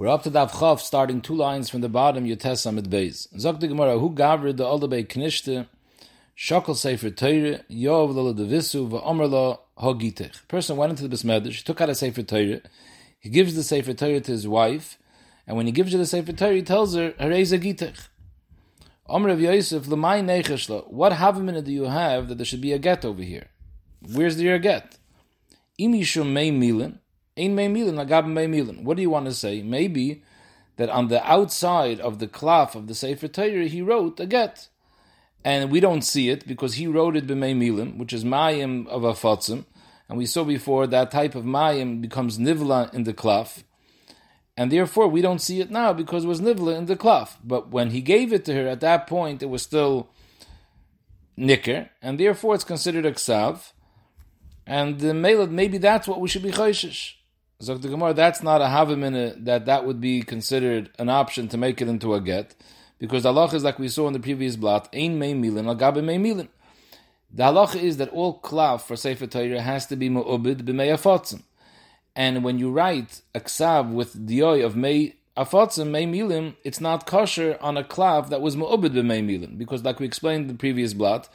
We're up to Daf Chaf, starting two lines from the bottom, Yotes Amid Beis. Zok the Gemara, Hu the Olde Knishte, Shokol Sefer Teire, Yov Lala Devisu, V'omer Lo Hogitech. person went into the Besmedrash, he took out a Sefer Teire, he gives the Sefer Teire to his wife, and when he gives her the Sefer Teire, he tells her, Hareza Gitech. Omer of Yosef, L'may Necheshlo, what minute do you have that there should be a get over here? Where's the get? Imishum Mei Milin, Ein Mei Milin, Agab Mei Milin. What do you want to say? Maybe that on the outside of the cloth of the Sefer Torah, he wrote a get. And we don't see it because he wrote it b'mei milim, which is mayim of a fatzim. And we saw before that type of mayim becomes nivla in the cloth. And therefore we don't see it now because it was nivla in the cloth. But when he gave it to her, at that point it was still nicker, and therefore it's considered a ksav. And uh, the melad, maybe that's what we should be chayshish. Zok the Gemara, that's not a havamina that that would be considered an option to make it into a get, because the halacha is like we saw in the previous blot, ein mei milin, agabe mei milin. The halacha is that all klav for Sefer Torah has to be mu'ubid b'mei afotzim. And when you write a ksav with dioi of mei afotzim, mei milim, it's not kosher on a klav that was mu'ubid b'mei milim, because like we explained in the previous blot,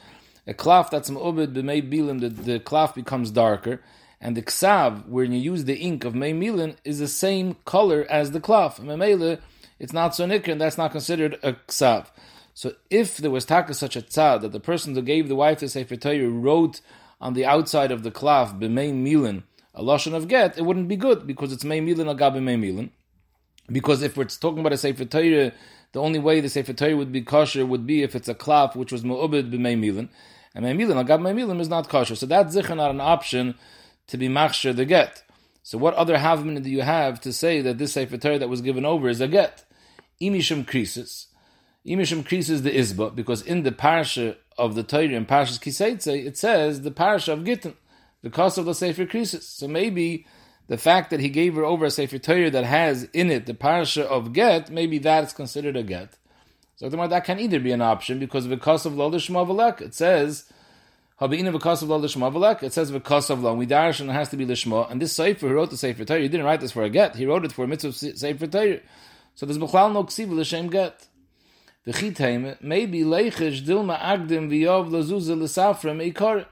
a cloth that's mu'ubid b'mei bilim, the, the cloth becomes darker, and the ksav, when you use the ink of mei milin, is the same color as the cloth. Memele, it's not so nicker, and that's not considered a ksav. So if there was taka such a tzad that the person who gave the wife the sefer Torah wrote on the outside of the cloth b'mei milin a lashon of get, it wouldn't be good because it's mei milin agab mei milin. Because if we're talking about a sefer Torah, the only way the sefer Torah would be kosher would be if it's a cloth which was mu'ubid b'mei milin. And Meimilin, Agab Meimilin is not kosher. So that's zichar not an option to be machshir the get. So what other havmin do you have to say that this Sefer Torah that was given over is a get? Imishim krisis. Imishim krisis the isba, because in the parasha of the Torah, in Parashas Kiseitze, it says the parasha of Gittin, the cost of the Sefer krisis. So maybe the fact that he gave her over a Sefer Torah that has in it the parasha of get, maybe that is considered a get. So that can either be an option because the because of lo lishma it says it says of lo. We darshan it has to be lishma. And this sefer who wrote the sefer Torah, he didn't write this for a get. He wrote it for a mitzvah sefer Torah. So there's b'chlal no ksiv l'shem get. The chitayim maybe leichish dilma agdim v'yov lazuza l'safra meikar.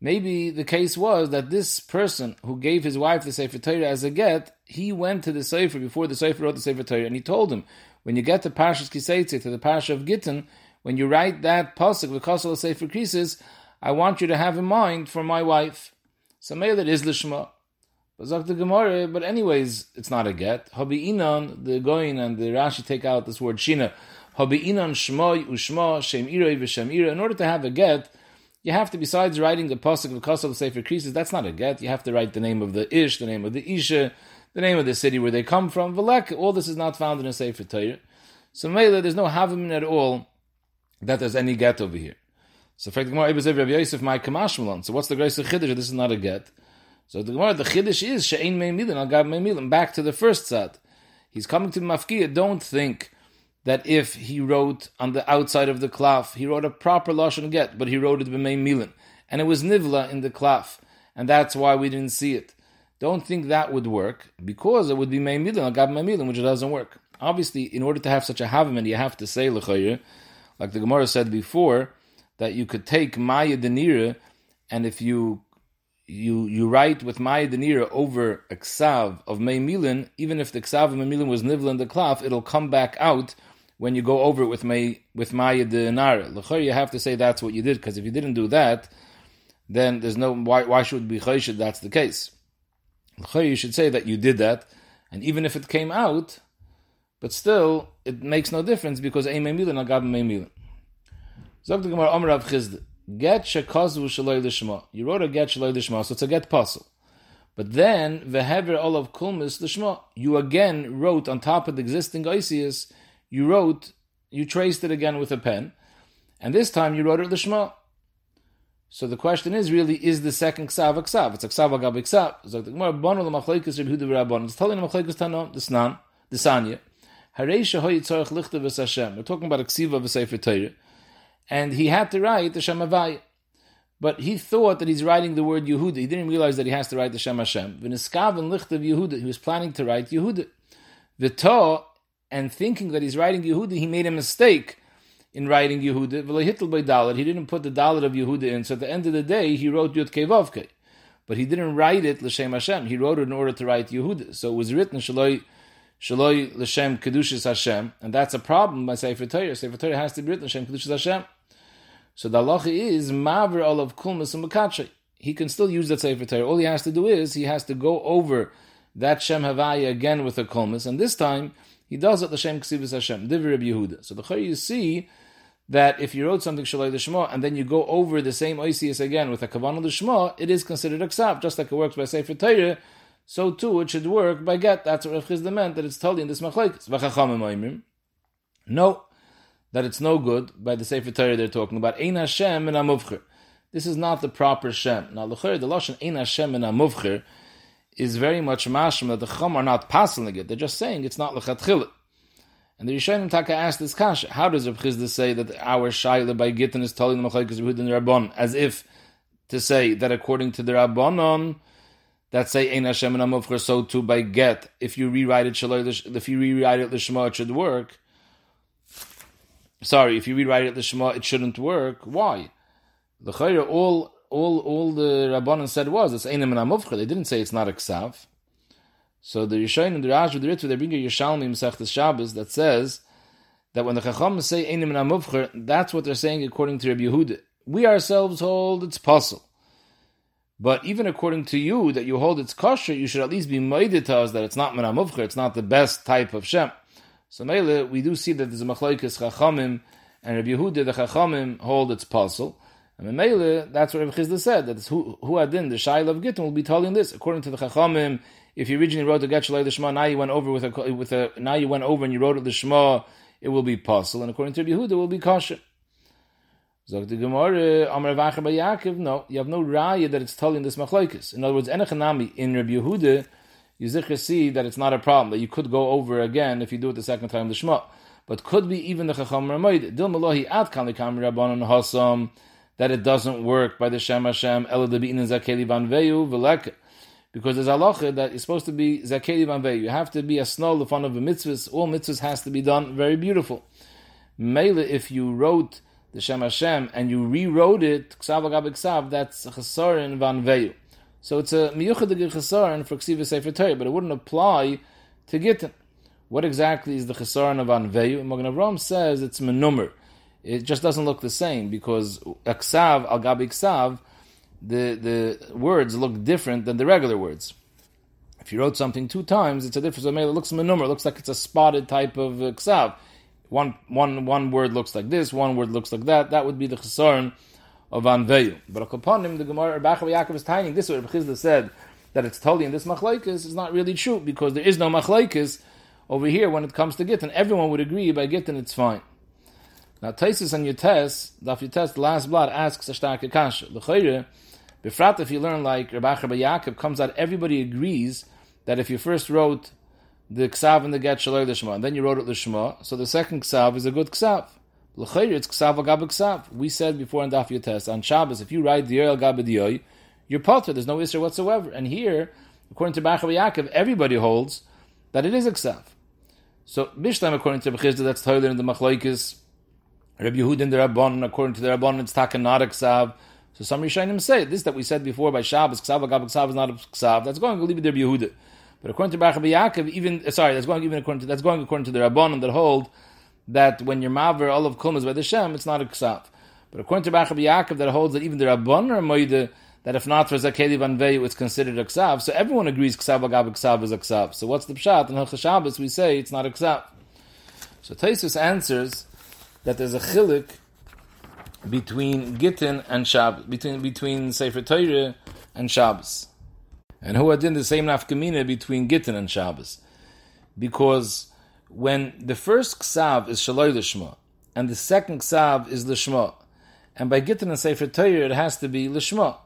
Maybe the case was that this person who gave his wife the Sefer Torah as a get, he went to the Sefer before the Sefer wrote the Sefer Torah, and he told him, when you get to Parshas Kiseitze, to the Parsha of Gittin, when you write that pasuk, v'kosel sefer krisis, I want you to have in mind for my wife. So that is lishma. But anyways, it's not a get. Habi inan, the Goin and the Rashi take out this word shina. Habi inan Shmoi ushma shem iroi v'shem ira. In order to have a get, you have to, besides writing the pasuk of Kosel Sefer Krisis, that's not a get. You have to write the name of the ish, the name of the isha, the name of the city where they come from. Velek, all this is not found in a Sefer Torah. So Mela, there's no havim at all that there's any get over here. So the Gemara, Rabbi Yosef, my kamashmalon. So what's the grace of chiddush? This is not a get. So the Gemara, the chiddush is she'ein me'milin al gab me'milin. Back to the first side. He's coming to mafkiya. Don't think that if he wrote on the outside of the cloth, he wrote a proper lashon get, but he wrote it b'mei milin, and it was nivla in the cloth, and that's why we didn't see it. Don't think that would work because it would be mei milin, agab mei milin, which it doesn't work. Obviously, in order to have such a havim, you have to say l'chayir, like the Gemara said before, that you could take maya denira, and if you you you write with maya denira over a ksav of mei milin, even if the ksav of mei milin was nivla in the klaf, it'll come back out when you go over it with mei with maya denara. L'chayir, you have to say that's what you did, because if you didn't do that, then there's no why why should be chayshed that's the case you should say that you did that, and even if it came out, but still it makes no difference because ein meimilin meimilin. Zog the Omer Rav Chizd, get shekazu shaloi lishma. You wrote a get shaloi lishma, so it's a get puzzle. But then vehever olav kulmis lishma. You again wrote on top of the existing oisius. You wrote, you traced it again with a pen, and this time you wrote it lishma. So the question is really, is the second ksav a ksav? It's a ksav agab ksav. So the Gemara bonu l'machlekes Reb Huda v'Rabban. It's telling l'machlekes tano the snan the sanya. We're talking about a ksiva v'sefer Torah, and he had to write the Shem Havaya. But he thought that he's writing the word Yehuda. He didn't realize that he has to write the Shem Hashem. V'niskav and lichte Yehuda. He was planning to write Yehuda. V'to, and thinking that he's writing Yehuda, he made a mistake in writing Yehuda. By. He didn't put the dalet of Yehuda in. So at the end of the day, he wrote Yud Kevavke. But he didn't write it l'shem Hashem. He wrote it in order to write Yehuda. So it was written Shaloi Shaloi l'shem Kedushas Hashem, and that's a problem by Sefer Torah. Sefer Torah has to be written l'shem Kedushas Hashem. So the halacha is maver olav kulmas and He can still use that Sefer Torah. All he has to do is he has to go over that Shem Havaya again with a kulmas, and this time he does it l'shem Ksivas Hashem, Divrei Reb Yehuda. So the Chayr you see that if you wrote something Shalai Lishma and then you go over the same Oisius again with a Kavanah Lishma, it is considered a Ksav, just like it works by Sefer Torah, so too it should work by get. That's what Rav Chisda meant, that it's totally in this Machlaikis. No, that it's no good by the Sefer Torah they're talking about. Ein Hashem and. This is not the proper Shem. Now, the Lashon Ein Hashem and is very much mashma that the Chum are not passing it. They're just saying it's not Lechatchilit. And the Rishonim Taka asked this kasha: How does Reb Chizda say that our shaila by Gittin is telling the Machlekes Rabban, as if to say that according to the Rabbanon, that say Ein Hashem and Amuvcher, so too by Get, if you rewrite it if you rewrite it Lishma, it should work. Sorry, if you rewrite it Lishma, it shouldn't work. Why? The Chayra, all all all the Rabbanon said was it's Ein and Amuvcher. They didn't say it's not a Ksav. So the Yishayin and the Rash with the Ritva, they bring a Yerushalmi Masechtas Shabbos that says that when the Chacham say Einim and Amuvcher, that's what they're saying according to Rabbi Yehuda. We ourselves hold it's possible. But even according to you, that you hold it's kosher, you should at least be moided to us that it's not menamuvcher, it's not the best type of shem. So Mele, we do see that there's a machlokes chachamim, and Rabbi Yehuda, the chachamim, hold its puzzle. And Mele, that's what Rabbi Chizda said, that who, who adin, the shail of Gittin, will be telling this. According to the chachamim, if you originally wrote the Get Shalai the Shema, now you went over with a, with a, now you went over and you wrote it the Shema, it will be possible. And according to Rabbi Yehuda, it will be kosher. Zog the Gemara, Amar Vacher by Yaakov, no, you have no raya that it's telling this machlokes. In other words, Enechanami, in Rabbi Yehuda, you zikr see that it's not a problem, that you could go over again if you do it the second time the Shema. But could be even the Chacham Ramoid, Dil Malahi Ad Kam Likam Rabbanon Hasam, that it doesn't work by the Shem Hashem, Ela Debi'in Zakeli Van Veyu, Velek because there's halacha that is supposed to be zakeli banvei. You have to be a snow in front of a mitzvah. All mitzvahs has to be done very beautiful. Mele, if you wrote the Shem Hashem and you rewrote it, ksav agab ksav, that's chesaron vanveyu. So it's a miyuchad chesaron for ksiva sefer Torah, but it wouldn't apply to gittin. What exactly is the chesaron of vanveyu? Magen Avram says it's menummer. It just doesn't look the same because ksav al gabi ksav the, the words look different than the regular words. If you wrote something two times, it's a difference. It looks number. It looks like it's a spotted type of uh, ksav. One, one, one word looks like this, one word looks like that. That would be the chesaron of anveyu. But upon him, the Gemara Bachav Yaakov is tying this. What Chizda said that it's totally in this machlaikas is not really true because there is no machlaikas over here when it comes to gittin. Everyone would agree by gittin it's fine. Now Taisus and Yutes, Daf Yutes, the last blood asks a starke kasha. The Befrat, if you learn like Rabbi Yaakov comes out, everybody agrees that if you first wrote the ksav and the get shaloi l'shma, and then you wrote it l'shma, so the second ksav is a good ksav. L'chayr, it's ksav agab ksav. We said before in Daf Yotes, on Shabbos, if you write the yoy agab diyoy, you're potter, there's no issue whatsoever. And here, according to Rabbi Yaakov, everybody holds that it is a ksav. So, Bishlam, according to Bechizda, that's Toiler in the Machlaikis, Rabbi Yehud in the Rabban, according to the Rabban, it's Taka not a ksav. So some Rishonim say this that we said before by Shabbos, Ksav Agab Ksav is not a Ksav. That's going to leave it there Yehuda. But according to Baruch Yaakov, even uh, sorry, that's going even according to that's going according to the Rabbanon that hold that when you're maver all of kulmas by the Shem, it's not a Ksav. But according to Baruch Yaakov, that holds that even the Rabbanon are moide that if not for Zakeli Van Veyu, it's considered a Ksav. So everyone agrees Ksav Agab Ksav is a Ksav. So what's the pshat? In Hilchah Shabbos, we say it's not a Ksav. So Taisus answers that there's a chilik between Gittin and Shabbos, between between Sefer Torah and Shabbos. And who had in the same nafkamina between Gittin and Shabbos. Because when the first ksav is Shaloi Lishma, and the second ksav is Lishma, and by Gittin and Sefer Torah it has to be Lishma.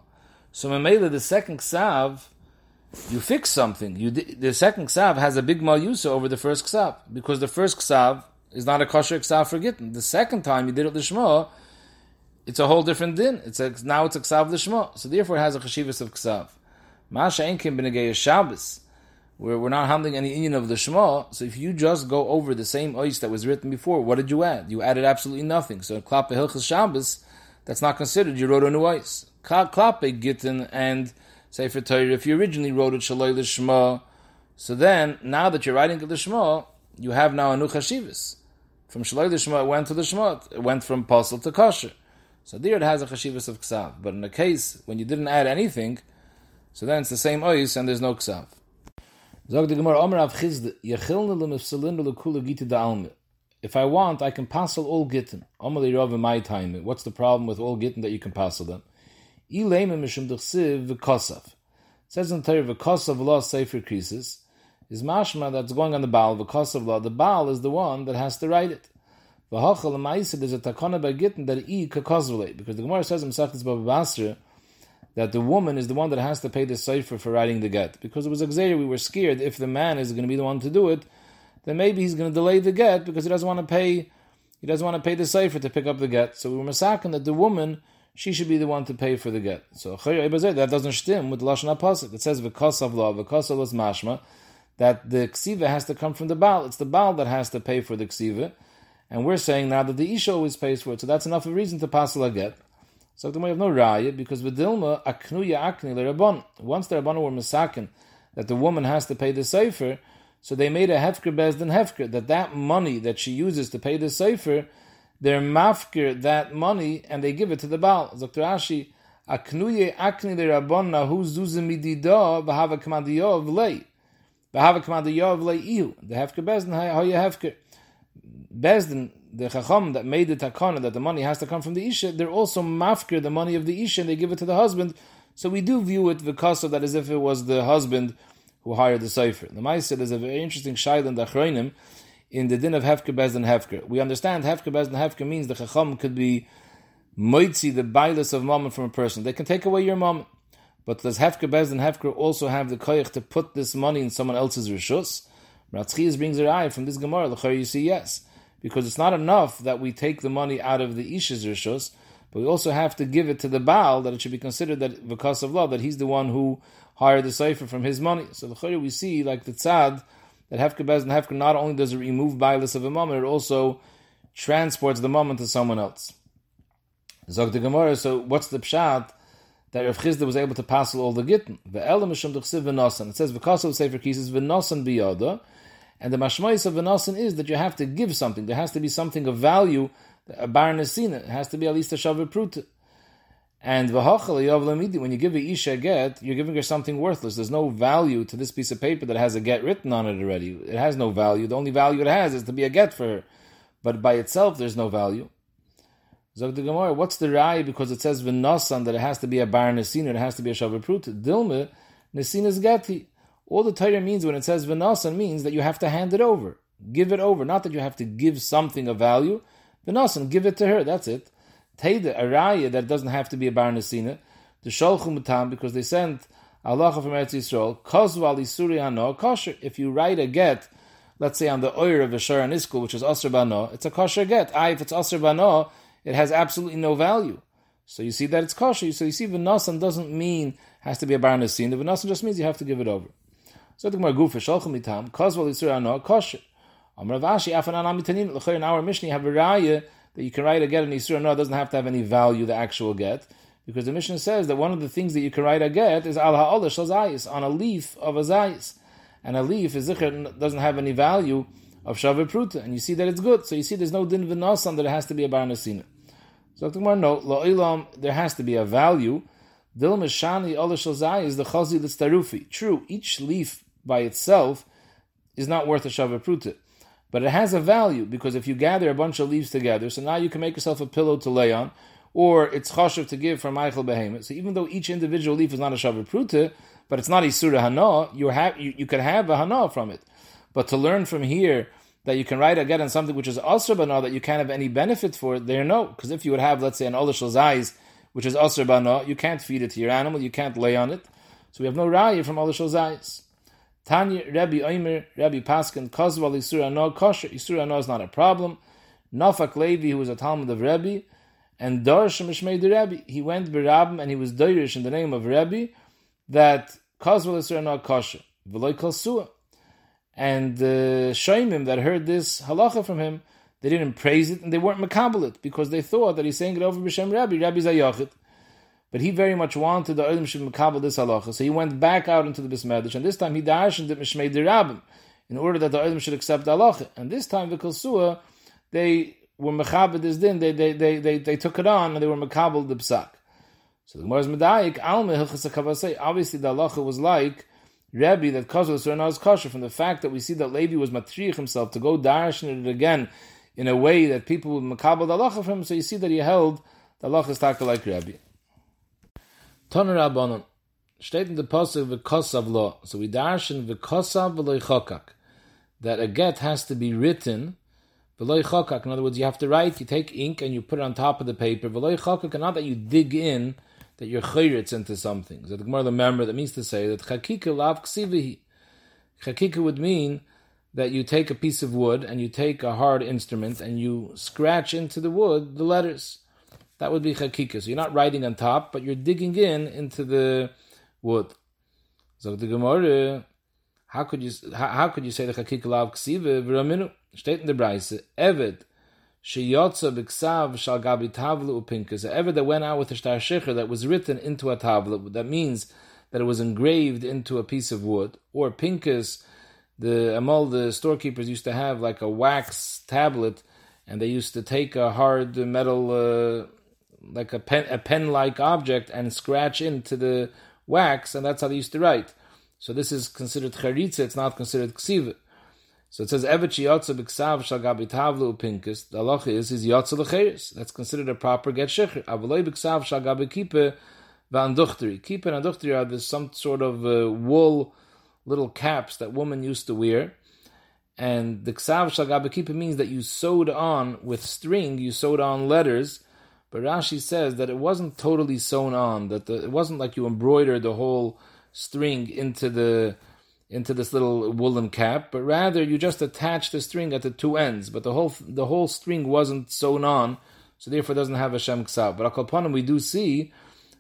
So Mamela, the second ksav, you fix something. You the second ksav has a big malyusa over the first ksav because the first ksav is not a kosher ksav for Gittin. The second time you did it Lishma, it's a whole different din. It's a, now it's a ksav l'shma. So therefore it has a chashivas of ksav. Masha enkim b'negei Shabbos. We're, we're not handling any union of the Shema. So if you just go over the same ois that was written before, what did you add? You added absolutely nothing. So Klappe Hilchas Shabbos, that's not considered. You wrote a new ois. Klappe Gittin and Sefer Torah, if you originally wrote it Shaloi L'Shema, so then, now that you're writing the Shema, you have now a new chashivas. From Shaloi L'Shema, it went to the Shema. It went from Pasul to Kosher. So there it has a chashivas of Ksav. But in the case, when you didn't add anything, so then it's the same ois and there's no Ksav. If I want, I can passel all gittin. my time. What's the problem with all gittin that you can passel them? It says in the Torah, "V'kosav law sefer krisis," is mashma that's going on the Baal. V'kosav law, the Baal is the one that has to write it. V'hachal ma'isa, there's a takana by gittin that i kakosvele, because the Gemara says in Mesachtes Baba Basra that the woman is the one that has to pay the sefer for writing the get, because it was exer. We were scared if the man is going to be the one to do it, then maybe he's going to delay the get because he doesn't want to pay. He doesn't want to pay the sefer to pick up the get. So we were masakin that the woman she should be the one to pay for the get. So that doesn't stem with lashon apasik. It says of law, because of mashma, that the ksiva has to come from the baal. It's the baal that has to pay for the ksiva, and we're saying now that the isha always pays for it. So that's enough of a reason to pass a get. So the have no raya because with dilma aknuya akni rabban. Once the rabban were misakin that the woman has to pay the sefer, so they made a hefker bezdin hefker that that money that she uses to pay the sefer they're mafkir that money and they give it to the Baal. Dr. Ashi, aknuye akni le rabbonna hu zuzim midida b'hava kamadiyov lei. B'hava kamadiyov lei ihu. The hefker bezdin, you hefker. Bezdin, the chacham that made the takana that the money has to come from the isha, they're also mafkir the money of the isha and they give it to the husband. So we do view it because of that as if it was the husband who hired the cipher. The Maisa, there's a very interesting shaila in the Achroinim in the din of Hefker and Hefker. We understand Hefker and Hefker means the Chacham could be moitzi, the bailus of mammon from a person. They can take away your mammon. But does Hefker Bez and Hefker also have the koyach to put this money in someone else's rishus? Ratzchias brings her eye from this Gemara. L'chayr, you see yes. Because it's not enough that we take the money out of the Isha's rishus, but we also have to give it to the Baal, that it should be considered that because of law, that he's the one who hired the cipher from his money. So the we see, like the tzad, that Hefker Bez and Hefker not only does it remove bias of a moment, it also transports the moment to someone else. Zog the Gemara, so what's the pshat that Rav Chizda was able to pass all the gittin? It says v'kasa of Sefer Kisis v'nosan biyada. And the mashmois of v'nosan is that you have to give something. There has to be something of value. A baronesina. It has to be at least a shavu pruta. And when you give a isha get, you're giving her something worthless. There's no value to this piece of paper that has a get written on it already. It has no value. The only value it has is to be a get for her. But by itself, there's no value. Zog the Gemara, what's the rai? Because it says v'nasan that it has to be a bar nesina, it has to be a prut. Dilme nesina's geti. All the Torah means when it says v'nasan means that you have to hand it over, give it over. Not that you have to give something of value. V'nasan, give it to her. That's it. Teda, a raya that doesn't have to be a bar nesina, the sholchu because they sent Allah from Eretz Yisrael, kozvu ali suri ano kosher. If you write a get, let's say on the oir of a shar iskul, which is asr bano, it's a kosher get. I, if it's asr bano, it has absolutely no value. So you see that it's kosher. So you see v'nasan doesn't mean has to be a bar nesina. The v'nasan just means you have to give it over. So the Gemara gufa sholchu mitam, kozvu ali suri ano kosher. Amar Vashi, afanan amitanin, in our Mishnah, have a raya that you can write a get in Yisur no, it doesn't have to have any value, the actual get, because the Mishnah says that one of the things that you can write a get is al ha'olah shal on a leaf of a zayis. And a leaf is zikr doesn't have any value of shavu pruta, and you see that it's good. So you see there's no din v'nasan that it has to be a bar nasina. So Gemara, no, lo there has to be a value. Dil meshani olah shal is the chazi l'starufi. True, each leaf by itself is not worth a shavu pruta. But it has a value because if you gather a bunch of leaves together, so now you can make yourself a pillow to lay on, or it's chashav to give from Michael Behemoth. So even though each individual leaf is not a shavu pruta, but it's not a surah hana, you have you, you can have a hana from it. But to learn from here that you can write again on something which is asr bana that you can't have any benefit for there no. Because if you would have, let's say, an olish zayis, which is asr bana, you can't feed it to your animal, you can't lay on it. So we have no raya from olish zayis. Tanya Rabbi Omer, Rabbi Paskin, Kozval Isura no kosher. Isura no is not a problem. Nafak Levi, who was a Talmud of Rabbi, and Darsh Mishmei the Rabbi. He went Berabim and he was Dirish in the name of Rabbi that Kozval Isura no kosher. v'loy kol suah. And uh, Shaimim that heard this halacha from him, they didn't praise it and they weren't makabel it because they thought that he's saying it over b'shem Rabbi. Rabbi's a yachid. But he very much wanted the Olim should makabel this halacha. So he went back out into the Bismedish, and this time he darshened it mishmei dirabim, in order that the Olim should accept the halacha. And this time the Kosua, they were mechabed this din, they, they, they, they, they took it on and they were makabel the psak. So the Gemara's medayik, alme hilchas Obviously the halacha was like Rebbe that Kosher was kosher from the fact that we see that Levi was matriach himself to go darshan it again in a way that people would makabel the halacha from him. So you see that he held the halacha is like Rebbe. Toner Rabbanon. Steht in the pasuk v'kosav lo. So we darshan v'kosav v'loy chokak. That a get has to be written v'loy chokak. In other words, you have to write, you take ink and you put it on top of the paper. V'loy chokak, and not that you dig in, that you're chayritz into something. So the Gemara remember that means to say that chakika lav ksivihi. Chakika would mean that you take a piece of wood and you take a hard instrument and you scratch into the wood the letters. That would be chakika. So you're not writing on top, but you're digging in into the wood. So the Gemara, how could you how, how could you say the chakika lav ksiva v'raminu? Steht in the Braise, Eved sheyotza b'ksav shal gabi tavla upinkas. Eved that went out with a star shecher that was written into a tavla. That means that it was engraved into a piece of wood or pinkas. The Amal, the storekeepers used to have like a wax tablet, and they used to take a hard metal. Uh, like a pen a pen like object and scratch into the wax, and that's how they used to write. So this is considered charitza; it's not considered ksiva. So it says evet yotza b'ksav shagabi tavlu pinkus. The halacha is is yotza lecheres. That's considered a proper get shecher. Avalei b'ksav shagabi kippe v'anduchteri. Kippe and anduchteri are this some sort of uh, wool little caps that women used to wear. And the ksav shagabi kippe means that you sewed on with string, you sewed on letters but Rashi says that it wasn't totally sewn on, that the, it wasn't like you embroidered the whole string into the into this little woolen cap, but rather you just attached the string at the two ends, but the whole the whole string wasn't sewn on, so therefore it doesn't have a shem ksav. But akalpanim we do see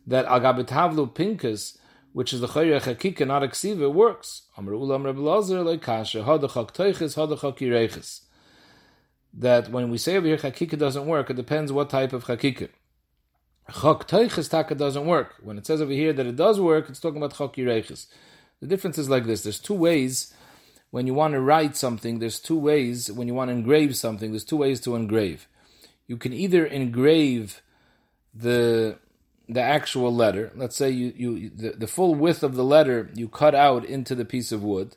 that agabitavlu pinkus, which is the chayre chakika, not a ksiva, works. Amr ulam Lazar like kasha hadachak teiches hadachak yireches that when we say over here chakika doesn't work, it depends what type of chakika. Chok teiches taka doesn't work. When it says over here that it does work, it's talking about chok yireches. The difference is like this. There's two ways when you want to write something. There's two ways when you want to engrave something. There's two ways to engrave. You can either engrave the the actual letter. Let's say you, you the, the full width of the letter you cut out into the piece of wood.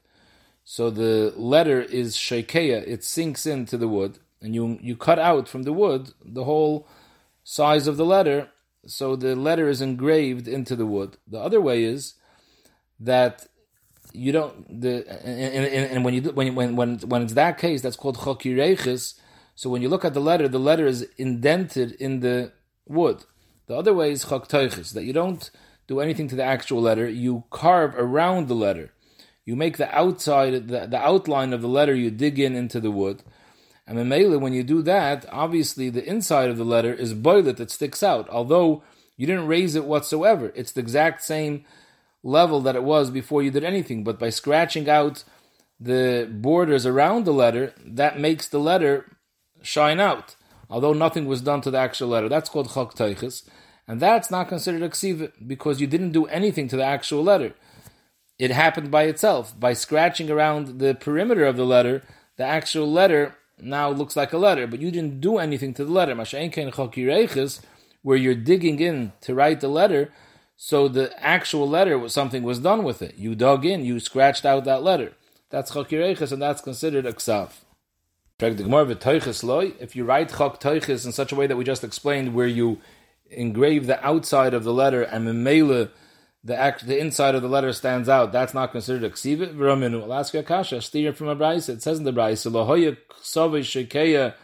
So the letter is shekeya, it sinks into the wood and you you cut out from the wood the whole size of the letter, so the letter is engraved into the wood. The other way is that you don't the and, and, and when you when when when when it's that case that's called chokireches. So when you look at the letter, the letter is indented in the wood. The other way is choktoiches that you don't do anything to the actual letter. You carve around the letter. You make the outside the, the outline of the letter. You dig in into the wood. And Memele, when you do that, obviously the inside of the letter is boilet that sticks out, although you didn't raise it whatsoever. It's the exact same level that it was before you did anything, but by scratching out the borders around the letter, that makes the letter shine out, although nothing was done to the actual letter. That's called chok teiches, and that's not considered a ksiva because you didn't do anything to the actual letter. It happened by itself. By scratching around the perimeter of the letter, the actual letter now looks like a letter, but you didn't do anything to the letter. Where you're digging in to write the letter, so the actual letter was something was done with it. You dug in, you scratched out that letter. That's chokireches, and that's considered a ksav. If you write chok in such a way that we just explained, where you engrave the outside of the letter and memela the act, the inside of the letter stands out, that's not considered a ksiva. V'raminu. I'll ask you a kasha. Steer from a. It says in the brayse, "Lahoya ksave shekeya."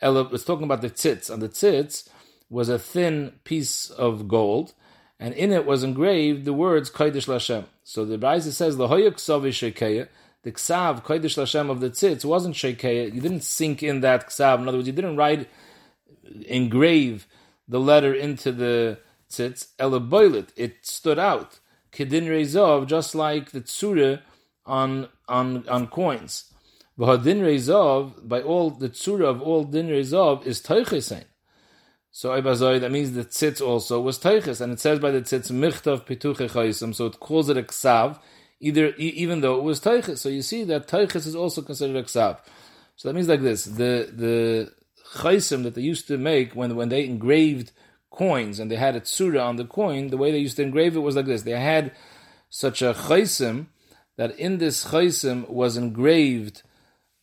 It's talking about the tzitz, and the tzitz was a thin piece of gold, and in it was engraved the words "Kodesh Lashem." So the brayse says, "Lahoya ksave shekeya." The ksav Kodesh Lashem of the tzitz wasn't shekeya. You didn't sink in that ksav. In other words, you didn't write, engrave the letter into the tzitz, elaboilit, it stood out. Kedin rezov, just like the tsura on on on coins. V'hadin rezov by all the tzura of all din rezov is teichesein. So Ibazoi, that means the tzitz also was teiches, and it says by the tzitz michtav pituche chayisam, so it calls it a ksav, either even though it was teiches. So you see that teiches is also considered a ksav. So that means like this: the the chaysim that they used to make when when they engraved coins and they had a tzura on the coin, the way they used to engrave it was like this: they had such a chaysim that in this chaysim was engraved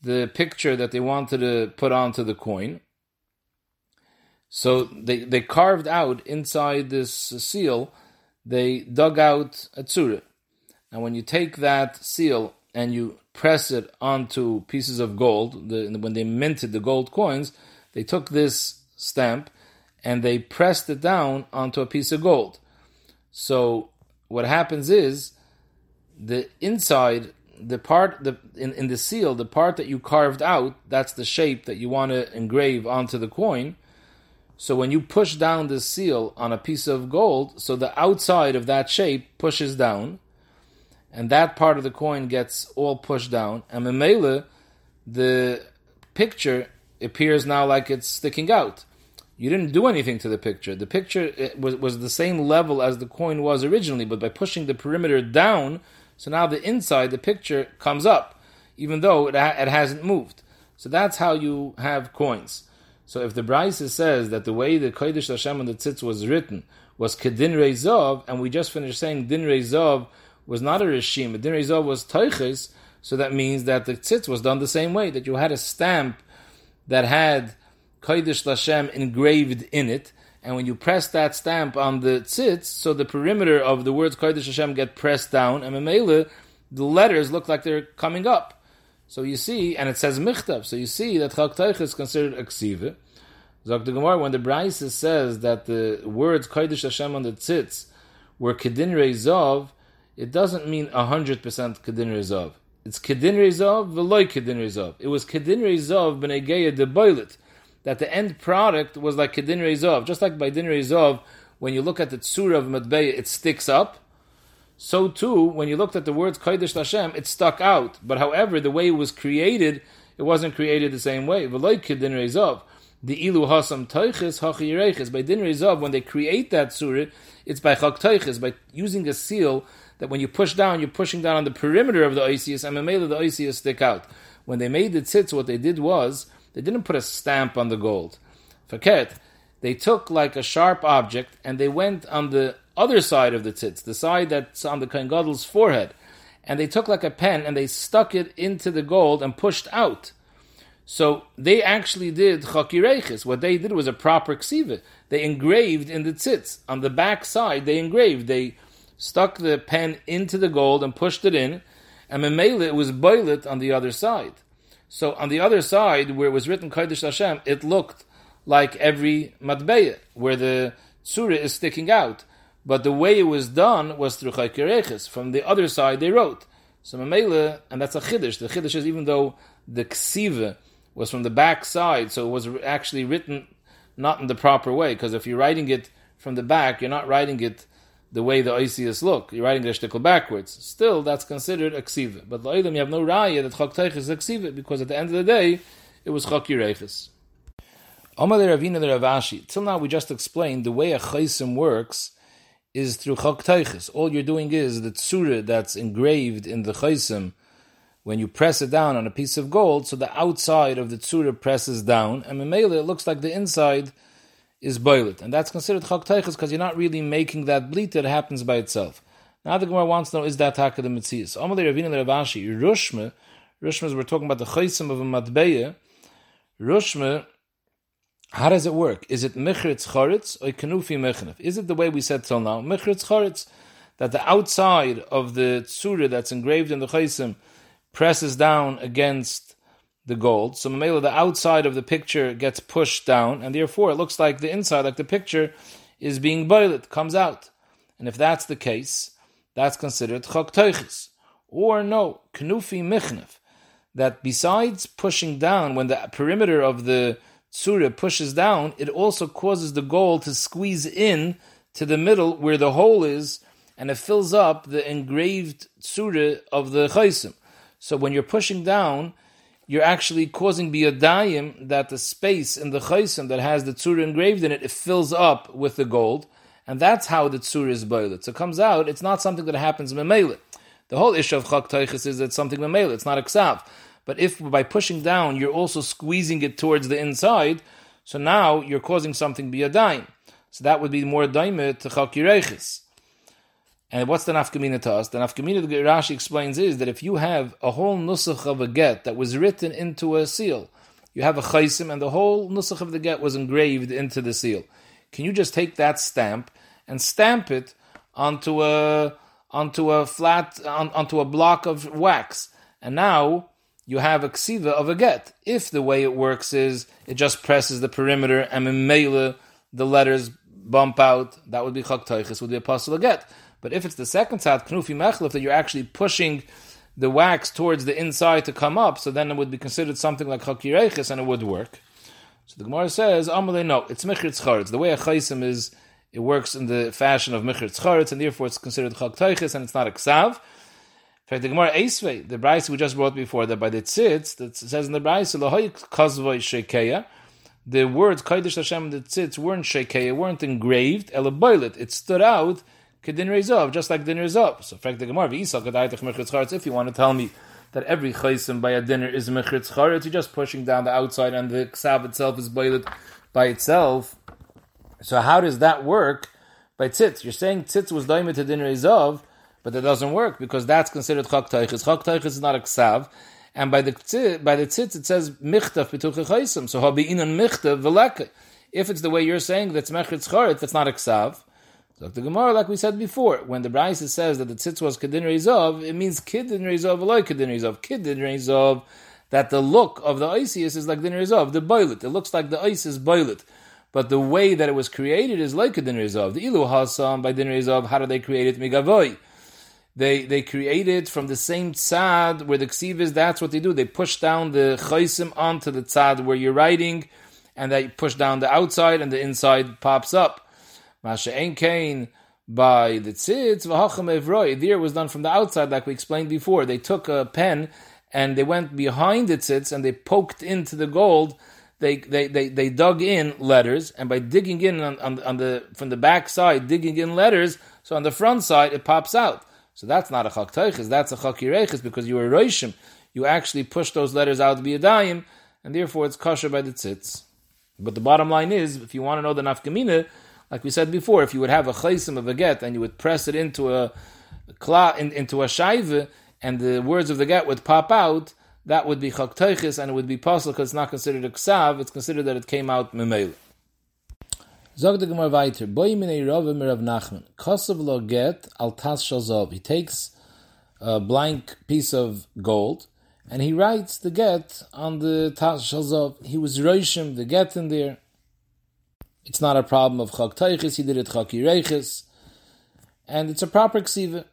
the picture that they wanted to put onto the coin. So they, they carved out inside this seal, they dug out a tzura. And when you take that seal and you press it onto pieces of gold, the, when they minted the gold coins, they took this stamp and they pressed it down onto a piece of gold. So what happens is the inside the part the in, in the seal, the part that you carved out, that's the shape that you want to engrave onto the coin. So when you push down the seal on a piece of gold, so the outside of that shape pushes down, and that part of the coin gets all pushed down, and memela, the picture appears now like it's sticking out. You didn't do anything to the picture. The picture was, was the same level as the coin was originally, but by pushing the perimeter down, so now the inside, the picture comes up, even though it, ha- it hasn't moved. So that's how you have coins. So if the Brisa says that the way the Kodesh Hashem on the tzitz was written was Kedin Rezov, and we just finished saying Din Rezov was not a Rishim, Din Rezov was Teiches, so that means that the tzitz was done the same way, that you had a stamp that had Kodesh Hashem engraved in it, and when you press that stamp on the tzitz, so the perimeter of the words Kodesh Hashem get pressed down, and Mamela, the letters look like they're coming up. So you see, and it says Michtav, so you see that Chak is considered a ksiva. Zok the Gemara, when the Brisa says that the words Kodesh Hashem on the tzitz were Kedin Rezov, it doesn't mean 100% Kedin Rezov. It's Kedin Rezov, Veloy Kedin Rezov. It was Kedin Rezov ben Egeya de Boilet that the end product was like Kedin Rezov. Just like by Din Rezov, when you look at the Tzura of Matbeya, it sticks up. So too, when you looked at the words Kodesh Hashem, it stuck out. But however, the way it was created, it wasn't created the same way. V'loy Kedin Rezov. The ilu hasam toiches hachi By din rezov, when they create that surah, it's by chak toiches, by using a seal that when you push down, you're pushing down on the perimeter of the oisius, and the the oisius stick out. When they made the tzitz, what they did was they didn't put a stamp on the gold. Faket, they took like a sharp object and they went on the other side of the tzitz, the side that's on the Kohen Gadol's forehead, and they took like a pen and they stuck it into the gold and pushed out. So they actually did chakireches. What they did was a proper ksiva. They engraved in the tzitz on the back side. They engraved. They stuck the pen into the gold and pushed it in, and memela it was boilet on the other side. So on the other side, where it was written Kodesh Hashem, it looked like every matbeya, where the surah is sticking out. But the way it was done was through Chaykireches. From the other side, they wrote. So Mamela, and that's a Chiddush. The Chiddush is even though the Ksiva was from the back side, so it was actually written not in the proper way, because if you're writing it from the back, you're not writing it the way the Oisius look. You're writing the shtickle backwards. Still, that's considered a ksiva. But La'ilam, you have no raya that Chok Teich is a ksiva, because at the end of the day, it was Chok Yireches. Omar Ravina the Ravashi. Till now, we just explained the way a chaysim works is through Chok Teiches. All you're doing is the tsura that's engraved in the chaysim, when you press it down on a piece of gold, so the outside of the tsura presses down, and Mamela, it looks like the inside is boilet, and that's considered chok because you're not really making that bleat that happens by itself. Now the Gemara wants to know is that taka the mitzias? Amalei Ravina Ravashi Rushma. Rushma is we're talking about the chaysim of a matbeya. Rushma. How does it work? Is it michritz choritz or kanufi mechnef? Is it the way we said till now? Michritz choritz, that the outside of the tzura that's engraved in the chaysim presses down against the gold. So Mamela, the outside of the picture gets pushed down, and therefore it looks like the inside, like the picture, is being boiled, comes out. And if that's the case, that's considered chokteuchis. Or no, knufi michnef, that besides pushing down, when the perimeter of the tsura pushes down, it also causes the gold to squeeze in to the middle where the hole is, and it fills up the engraved tzura of the chaysim. So when you're pushing down, you're actually causing biyadayim that the space in the chaysim that has the tzura engraved in it, it fills up with the gold, and that's how the tzura is boiled. So it comes out, it's not something that happens memele. The whole issue of chak teiches is that something memele, it's not a ksav. But if by pushing down, you're also squeezing it towards the inside, so now you're causing something biyadayim. So that would be more daime to chakireiches. And what's the nafkamina to us? The nafkamina Rashi explains is that if you have a whole nusach of a get that was written into a seal, you have a chaysim and the whole nusach of the get was engraved into the seal. Can you just take that stamp and stamp it onto a onto a flat on, onto a block of wax, and now you have a ksiva of a get. If the way it works is it just presses the perimeter and in the letters bump out, that would be chak teiches, would be a possible get. But if it's the second side, knufi mechlef, that you're actually pushing the wax towards the inside to come up, so then it would be considered something like chak and it would work. So the Gemara says, Amalei, no, it's michritz charetz. The way a chaysim is, it works in the fashion of michritz charetz, and therefore it's considered chak and it's not a ksav. In fact, the Gemara Esvei, the Bryce we just brought before, that by the tzitz, that says in the Bryce, Lahoy kazvoy shekeya, the words Kaidish Hashem and the tzitz weren't shekeya, weren't engraved, elaboilet, it stood out, kedin rezov, just like din rezov. So, in fact, the Gemara, if you want to tell me that every chaysim by a dinner is mechritz charetz, you're just pushing down the outside and the ksav itself is boiled by itself. So how does that work by tzitz? You're saying tzitz was daimit to dinner rezov, but that doesn't work because that's considered chak teiches. Chak is not a ksav, and by the tzitz, by the tzitz it says michtav pituche chaysim. So habi inan michtav veleke. If it's the way you're saying that's mechritz charetz, that's not a ksav. The Gemara, like we said before, when the Brisa says that the tzitz was kedin rezov, it means kidin rezov, like kedin rezov, kidin rezov, that the look of the Isis is like din rezov, the boilet. It looks like the ice is boilet. But the way that it was created is like a din. The ilu hasam by din rezov, how did they create it? Migavoy they they create it from the same tzad where the ksiv is. That's what they do. They push down the chaysim onto the tzad where you're writing, and they push down the outside, and the inside pops up. Masha kain by the tzitz v'hacham evroi. There was done from the outside, like we explained before. They took a pen and they went behind the tzitz and they poked into the gold. They, they, they, they dug in letters, and by digging in on, on, on the from the back side, digging in letters, so on the front side it pops out. So that's not a chak that's a chak because you were roishim. You actually push those letters out to be a daim, and therefore it's kosher by the tzitz. But the bottom line is, if you want to know the nafkamina, like we said before, if you would have a chaysim of a get and you would press it into a, a in, into a shaiva, and the words of the get would pop out, that would be chak teiches, and it would be possible because it's not considered a ksav, it's considered that it came out memele. Zog de gemar weiter. Boi minei rove mir Nachman. Kosav lo get al tas shalzov. He takes a blank piece of gold and he writes the get on the tas shalzov. He was roishim the get in there. It's not a problem of chak teiches. He did it chak yireiches. And it's a proper ksiva.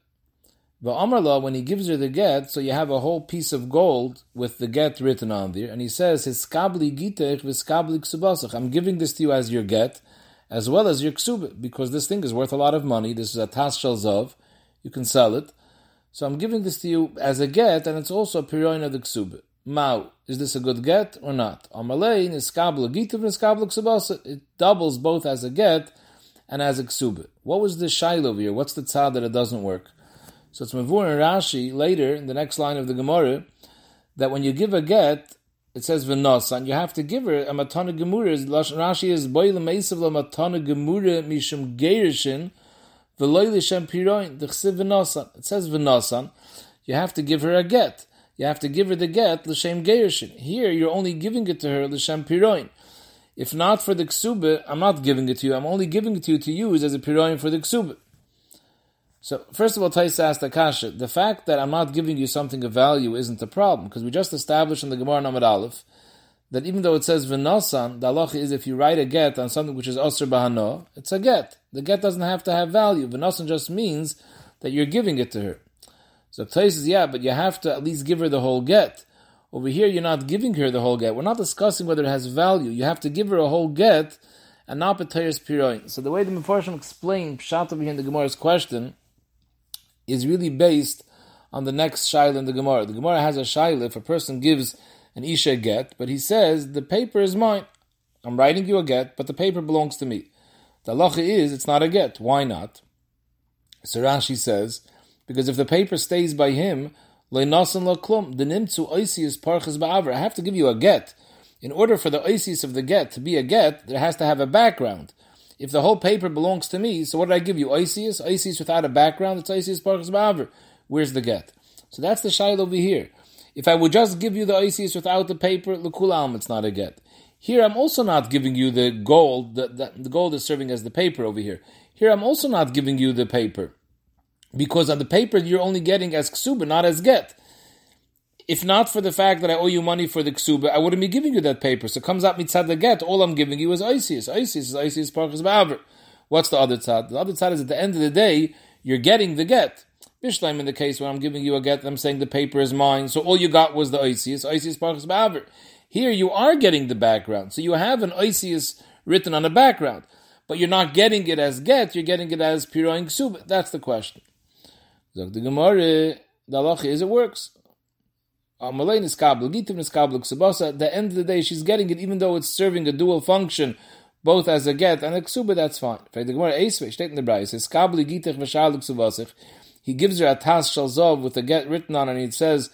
But Amarla, when he gives her the get, so you have a whole piece of gold with the get written on there, and he says, "His skabli gitech v'skabli ksubasach." I'm giving this to you as your get, as well as your ksubah, because this thing is worth a lot of money. This is a tas zav. You can sell it. So I'm giving this to you as a get, and it's also a period of the ksubah. Mao, is this a good get or not? Amalein is skabla gitav and skabla ksubasa. It doubles both as a get and as a ksubah. What was the shail over here? What's the tzad that it doesn't work? So it's Mavur and Rashi later in the next line of the Gemara that when you give a get, it says v'nosan, you have to give her a matana gemura. Rashi is meisav la matana gemura mishum gerishin v'loy l'shem piroin d'chsiv v'nosan. It says v'nosan. You have to give her a get. You have to give her the get l'shem gerishin. Here you're only giving it to her l'shem piroin. If not for the ksuba, I'm not giving it to you. I'm only giving it to you to use as a piroin for the ksuba. So, first of all, Tais asked Akasha, the fact that I'm not giving you something of value isn't a problem, because we just established in the Gemara Namad Aleph that even though it says V'nosan, the halacha is if you write a get on something which is Osir Bahano, it's a get. The get doesn't have to have value. V'nosan just means that you're giving it to her. So Tais says, yeah, but you have to at least give her the whole get. Over here, you're not giving her the whole get. We're not discussing whether it has value. You have to give her a whole get and not B'tayas Piroin. So the way the Mepharshim explained Pshat over here in the Gemara's question is really based on the next shaila in the Gemara. The Gemara has a shaila if a person gives an isha get, but he says the paper is mine. I'm writing you a get, but the paper belongs to me. The halacha is it's not a get. Why not? So Rashi says because if the paper stays by him. I have to give you a get. In order for the oisius of the get to be a get, there has to have a background. If the whole paper belongs to me, so what did I give you? Oisius? Oisius without a background, it's oisius parchas ba'avra. Where's the get? So that's the shail over here. If I would just give you the oisius without the paper, lekulam, it's not a get. Here I'm also not giving you the gold, the, the, the gold is serving as the paper over here. Here I'm also not giving you the paper. Because on the paper you're only getting as ksuba, not as get. If not for the fact that I owe you money for the ksuba, I wouldn't be giving you that paper. So it comes out mitzad the get, all I'm giving you is Isis. Isis is Isis Parkas Ba'aver. What's the other tzad? The other tzad is at the end of the day, you're getting the get. Bishleim in the case where I'm giving you a get, I'm saying the paper is mine, so all you got was the Isis, Isis Parkas Ba'aver. Here you are getting the background. So you have an Isis written on a background, but you're not getting it as get, you're getting it as Piroin Ksuba. That's the question. Zog the Gemara, the halacha is it works. Amalein is kabel, gitim is kabel, ksubasa. At the end of the day, she's getting it, even though it's serving a dual function, both as a get and a ksuba. That's fine. The Gemara steht in the Brayis says kabel He gives her a tas shalzov with a get written on, it, and he says,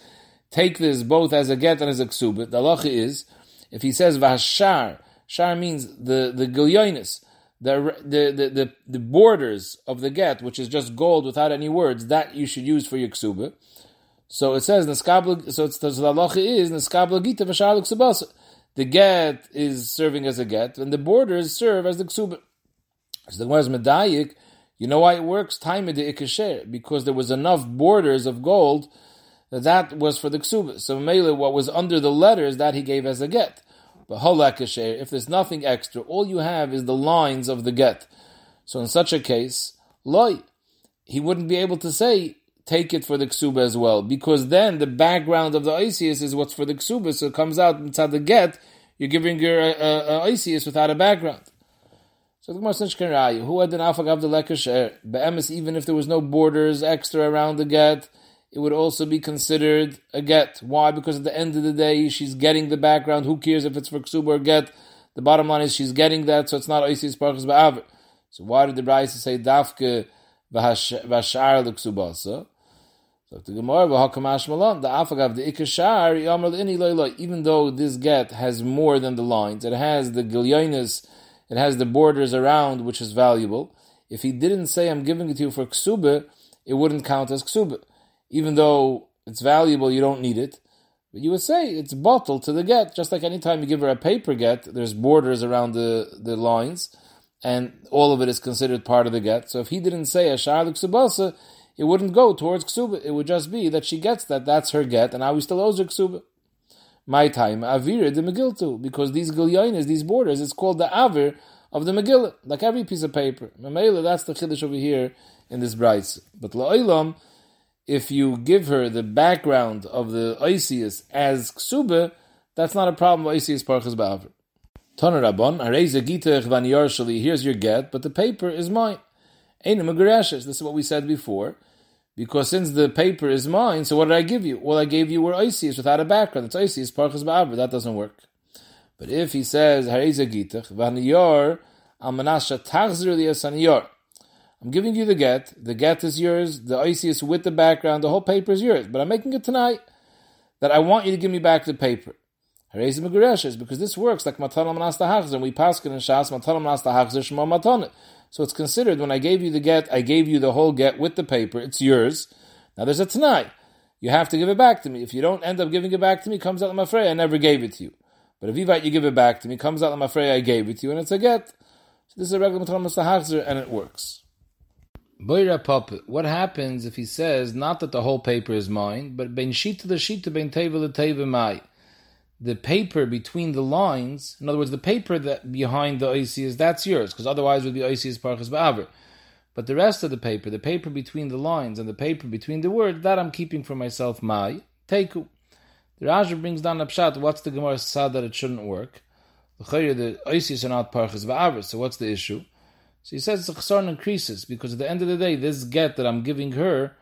"Take this both as a get and as a ksuba." The halacha is, if he says v'hashar, shar means the the gilyonis, the, the, the, the, borders of the get, which is just gold without any words, that you should use for your ksuba. So it says, so it's the halacha is, The get is serving as a get, and the borders serve as the ksuba. So the Gemara is medayik, you know why it works? Time the ikasher, because there was enough borders of gold that that was for the ksuba. So Mele, what was under the letters, that he gave as a get. If there's nothing extra, all you have is the lines of the get. So in such a case, loy, he wouldn't be able to say take it for the ksuba as well, because then the background of the Isis is what's for the ksuba, so it comes out inside the get, you're giving your uh, uh, Isis without a background. So the Gemara says, "Who had an afagav the lekasher? Be'emes, even if there was no borders extra around the get, it would also be considered a get. Why? Because at the end of the day, she's getting the background. Who cares if it's for ksuba or get? The bottom line is she's getting that, so it's not oisis parchas ba'aver. So why did the Bryce say dafke v'hashar l'ksubasa? So the Gemara v'hakamash malon the afagav the ikashar yamar Even though this get has more than the lines, it has the gilyonis, it has the borders around, which is valuable. If he didn't say I'm giving it to you for ksuba, it wouldn't count as ksuba even though it's valuable, you don't need it. But you would say it's bottled to the get, just like anytime you give her a paper get, there's borders around the, the lines, and all of it is considered part of the get. So if he didn't say a sha'alik subasa, it wouldn't go towards ksuba. It would just be that she gets that, that's her get, and now we still owes her ksuba. My time, avira the Megillah because these gilyonis, these borders, it's called the avir of the Megillah, like every piece of paper. Mamela, that's the chiddush over here in this bright. But la'olam, if you give her the background of the Isis as Ksube, that's not a problem of Isis Parchas Ba'aver. Tana Rabban, Areza here's your get, but the paper is mine. Ain't This is what we said before. Because since the paper is mine, so what did I give you? Well, I gave you were Isis without a background. It's Isis Parchas Ba'aver. That doesn't work. But if he says, Hareza Gitech Van Yar, Almanasha Tachzir Liyasan I'm giving you the get. The get is yours. The ICS with the background. The whole paper is yours. But I'm making it tonight that I want you to give me back the paper. because this works like matalam nastahachzer. We paskin and shas nastahachzer shema matanet. So it's considered when I gave you the get, I gave you the whole get with the paper. It's yours. Now there's a tonight. You have to give it back to me. If you don't end up giving it back to me, comes out I'm afraid I never gave it to you. But if you give it back to me, comes out I'm afraid I gave it to you, and it's a get. So this is a regular matalam nastahachzer, and it works. Boira. What happens if he says not that the whole paper is mine, but ben the ben teva the teva? The paper between the lines, in other words, the paper that behind the oisi is that's yours, because otherwise it would be oisi is parchas ba'aver. But the rest of the paper, the paper between the lines and the paper between the words, that I'm keeping for myself. Mai teku. The Raja brings down a pshat. What's the Gemara said that it shouldn't work? The oisies are not parchas ba'aver. So what's the issue? So he says the chesron increases because at the end of the day, this get that I'm giving her,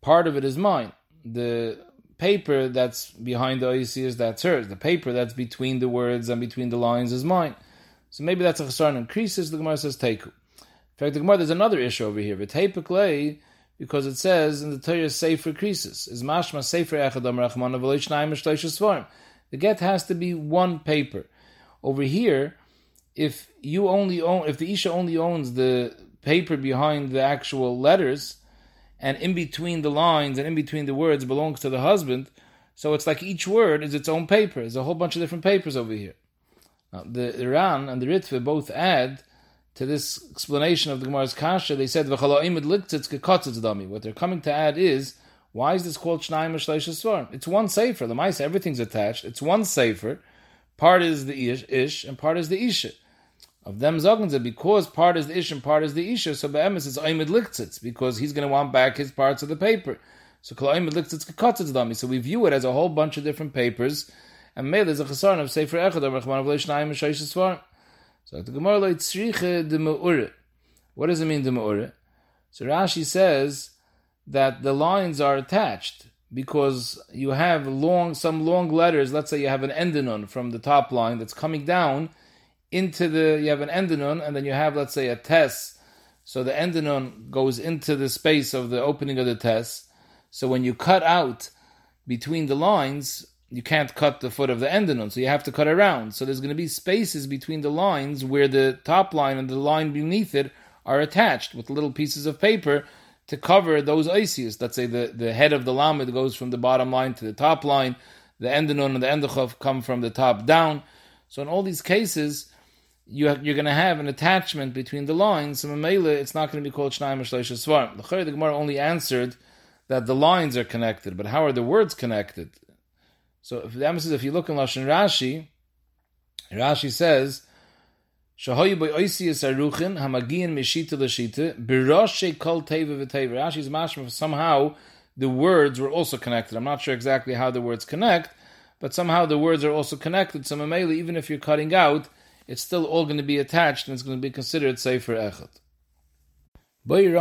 part of it is mine. The paper that's behind the oisius, that's hers. The paper that's between the words and between the lines is mine. So maybe that's a chasarn increases. The Gemara says teku. In fact, the Gemara there's another issue over here. V'teipiklei because it says in the Torah Sefer Krisis is mashma Sefer Echadam Rachman of The get has to be one paper. Over here, if you only own, if the isha only owns the paper behind the actual letters, and in between the lines and in between the words belongs to the husband, so it's like each word is its own paper. There's a whole bunch of different papers over here. Now, the Iran and the Ritva both add to this explanation of the Gemara's Kasha, they said, What they're coming to add is, why is this called Shnayim Shleisha It's one Sefer. The Maisa, everything's attached. It's one Sefer. Part is the Ish, ish and part is the Isha. Of them Zoganza, because part is the Ish and part is the Isha, so Be'emes is Oimid Liktzitz, because he's going to want back his parts of the paper. So Kalaimid Liktzitz Kekotzetz Dami. So we view it as a whole bunch of different papers, and maybe there's a Chasarn of Sefer Echad, or Rechman of Leishnayim Shleisha Svarim. So the Gemara like tzriche de me'ure. What does it mean de me'ure? So Rashi says that the lines are attached because you have long some long letters. Let's say you have an endonon from the top line that's coming down into the you have an endonon, and then you have let's say a test. So the endonon goes into the space of the opening of the test. So when you cut out between the lines, you can't cut the foot of the endonon, so you have to cut around. So there's going to be spaces between the lines where the top line and the line beneath it are attached with little pieces of paper to cover those ices. Let's say the, the head of the lamed goes from the bottom line to the top line, the endonon and the endochov come from the top down. So in all these cases, you you're going to have an attachment between the lines. So Mamela, it's not going to be called Shnaim or Svarim. The the Gemara only answered that the lines are connected, but how are the words connected? So if the emphasis, if you look in Lashon Rashi, Rashi says, Shahoyu by Oisius Aruchin, Hamagian Meshita Lashita, Biroshe Kol Teva V'Teva. Rashi's mashma, somehow the words were also connected. I'm not sure exactly how the words connect, but somehow the words are also connected. So Mamela, even if you're cutting out, it's still all going to be attached and it's going to be considered Sefer Echad. There's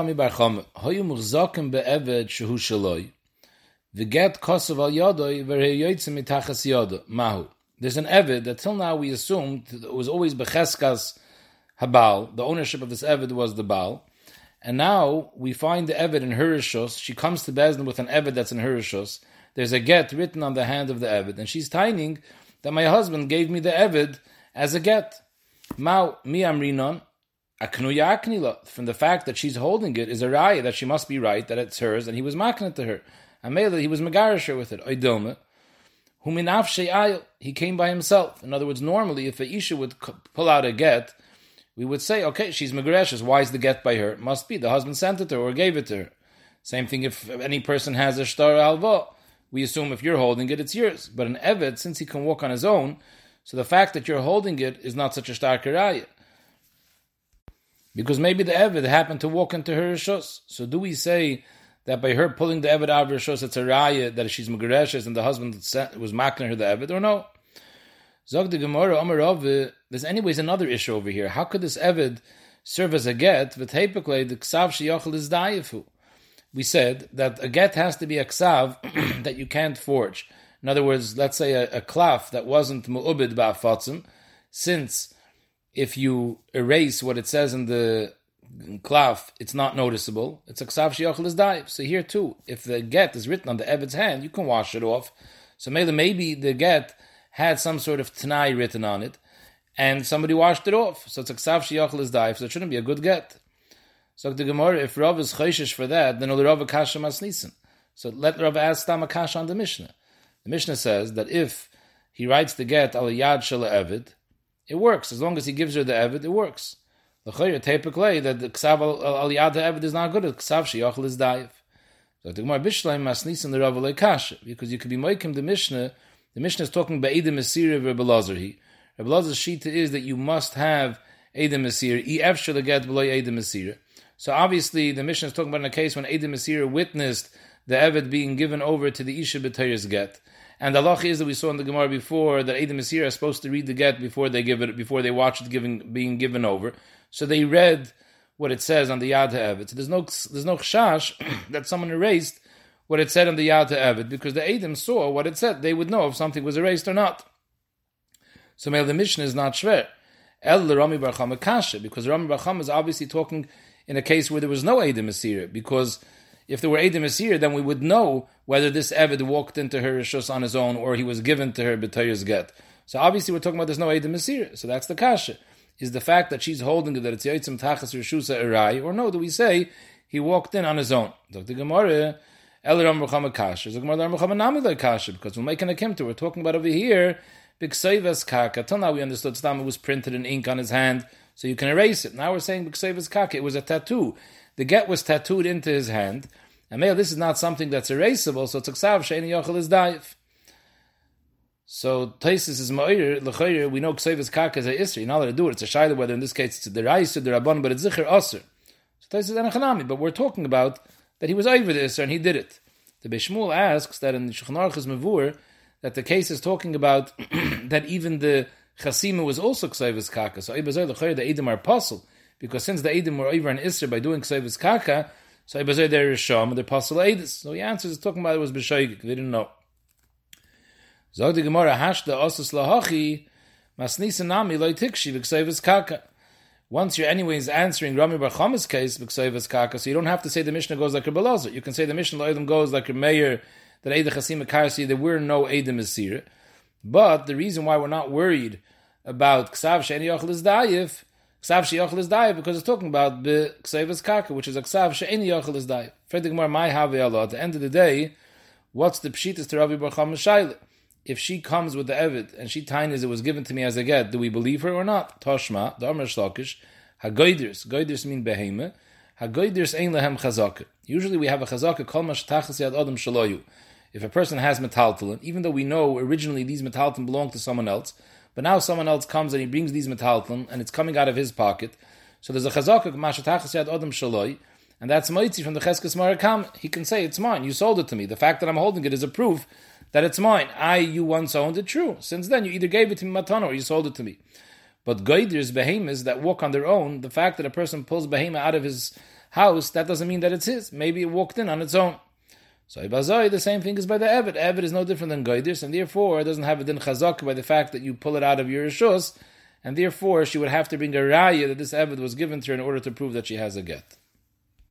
an evid that till now we assumed it was always becheskas habal. The ownership of this evid was the bal. And now we find the evid in her She comes to Bezdin with an evid that's in her There's a get written on the hand of the evid. And she's tining that my husband gave me the evid as a get. Mao mi amrinon. From the fact that she's holding it is a raya that she must be right, that it's hers, and he was making it to her. Amela, he was Megarisher with it. Oidilma. Huminaf he came by himself. In other words, normally if a Isha would pull out a get, we would say, okay, she's Megareshes. Why is the get by her? It must be the husband sent it to her or gave it to her. Same thing if any person has a shtar alva. We assume if you're holding it, it's yours. But an Evet, since he can walk on his own, so the fact that you're holding it is not such a stark raya. Because maybe the Evet happened to walk into her shus. So do we say that by her pulling the Eved out of her shows it's a raya that she's Megareshes and the husband was making her the Eved, or no? Zog the Gemara, Omer there's anyways another issue over here. How could this Eved serve as a get? V'teipikle the ksav sheyachal is. We said that a get has to be a ksav that you can't forge. In other words, let's say a, a klaf that wasn't mu'ubid ba'afatzim, since if you erase what it says in the klaf, it's not noticeable. It's a ksav shiachal is. So here too, if the get is written on the evid's hand, you can wash it off. So maybe the get had some sort of tanai written on it, and somebody washed it off. So it's a ksav shiachal is. So it shouldn't be a good get. So the Gemara, if Rav is chayshish for that, then the Rav kasha masnisin. So let Rav ask Tam kasha on the Mishnah. The Mishnah says that if he writes the get al yad shel evid, it works as long as he gives her the evid. It works. The chayr typically that the ksav al yad evid is not good. Ksav sheyachal is daif. So the Gemara Bishleim masnis in the Rav Kasha because you could be moikim the Mishnah. The Mishnah is talking about Edom Mesir Rebbe Lazar. He Rebbe Lazar's shita is that you must have Edom Mesir. E efshar the get below Edom Mesir. So obviously the Mishnah is talking about in a case when Edom Mesir witnessed the Eved being given over to the Isha B'Tayir's get. And the halach is that we saw in the Gemara before that Edom Mesir are supposed to read the get before they give it, before they watch it giving, being given over. So they read what it says on the Yad Ha'evet. So there's no there's no chash that someone erased what it said on the Yad to because the Adam saw what it said. They would know if something was erased or not. So the mission is not shver. El Rami Bar Chama Kasha, because Rami Bar Chama is obviously talking in a case where there was no Adam Asir, because if there were Adam Asir, then we would know whether this Evid walked into her Rishus on his own or he was given to her B'tayya's get. So obviously we're talking about there's no Adam Asir. So that's the Kasha. Is the fact that she's holding it that it's Yitzim Tachas Rishusa Erai, or no, do we say he walked in on his own? Dr. Gemara, El Ram Kasha, Gemara Ram Kasha, because we're making a kimta. We're talking about over here, Big Kaka. Till now we understood Stam was printed in ink on his hand, so you can erase it. Now we're saying Big Kaka, it was a tattoo. The get was tattooed into his hand, and male, this is not something that's erasable, so it's aksav she'eni yochel is daif. So Taisis is ma'ir l'chayir. We know ksevus kaka is a isri. Not to do it. It's a shayla whether in this case it's the raisa, the rabban, but it's zicher aser. So Taisis is anachanami. But we're talking about that he was over the isser and he did it. The Bishmul asks that in Aruch mavur that the case is talking about that even the chasima was also ksevus kaka. So ibazay l'chayir the edim are puzzle because since the edim were over an isser by doing ksevus kaka. So Ibazay there is Sham, they're Eidis. So he answers, is talking about it was B'Shaygik, they didn't know. Zog the Gemara, Hashda Osus Lahachi, Masnisa Nami Loi Tikshi, V'Ksevas Kaka. Once you're anyways answering Rami Bar Chama's case, V'Ksevas Kaka, so you don't have to say the Mishnah goes like a Rebbe You can say the Mishnah Lo'idim goes like a mayor, that Eid Chasim Karsi, there were no Eidim Asir. But the reason why we're not worried about Ksav Sheni Yochel is Dayif, Ksav she'yochel is daif because it's talking about the ksevas kaka, which is a ksav she'eni yochel is daif. Fredig Gemara, my Allah. At the end of the day, what's the pshitas to Rabbi Barcham Shaila? If she comes with the evid and she tinies it was given to me as a get, do we believe her or not? Toshma, the Amr Shlokish, hagoiders. Goiders mean behema. Hagoiders ein lehem chazaka. Usually we have a chazaka kol mash tachas yad adam shaloyu. If a person has metaltalin, even though we know originally these metaltalin belong to someone else, but now someone else comes and he brings these metalton and it's coming out of his pocket. So there's a chazaka mashatachas yad adam shaloi, and that's moitzi from the cheskes marakam. He can say it's mine. You sold it to me. The fact that I'm holding it is a proof that it's mine. I, you once owned it. True. Since then, you either gave it to me matana or you sold it to me. But goiders behemoths that walk on their own. The fact that a person pulls behemoth out of his house that doesn't mean that it's his. Maybe it walked in on its own. So Ibazoi, the same thing is by the Evid. Evid is no different than Goidis, and therefore it doesn't have a din chazak by the fact that you pull it out of your Rishus, and therefore she would have to bring a raya that this Evid was given to her in order to prove that she has a get.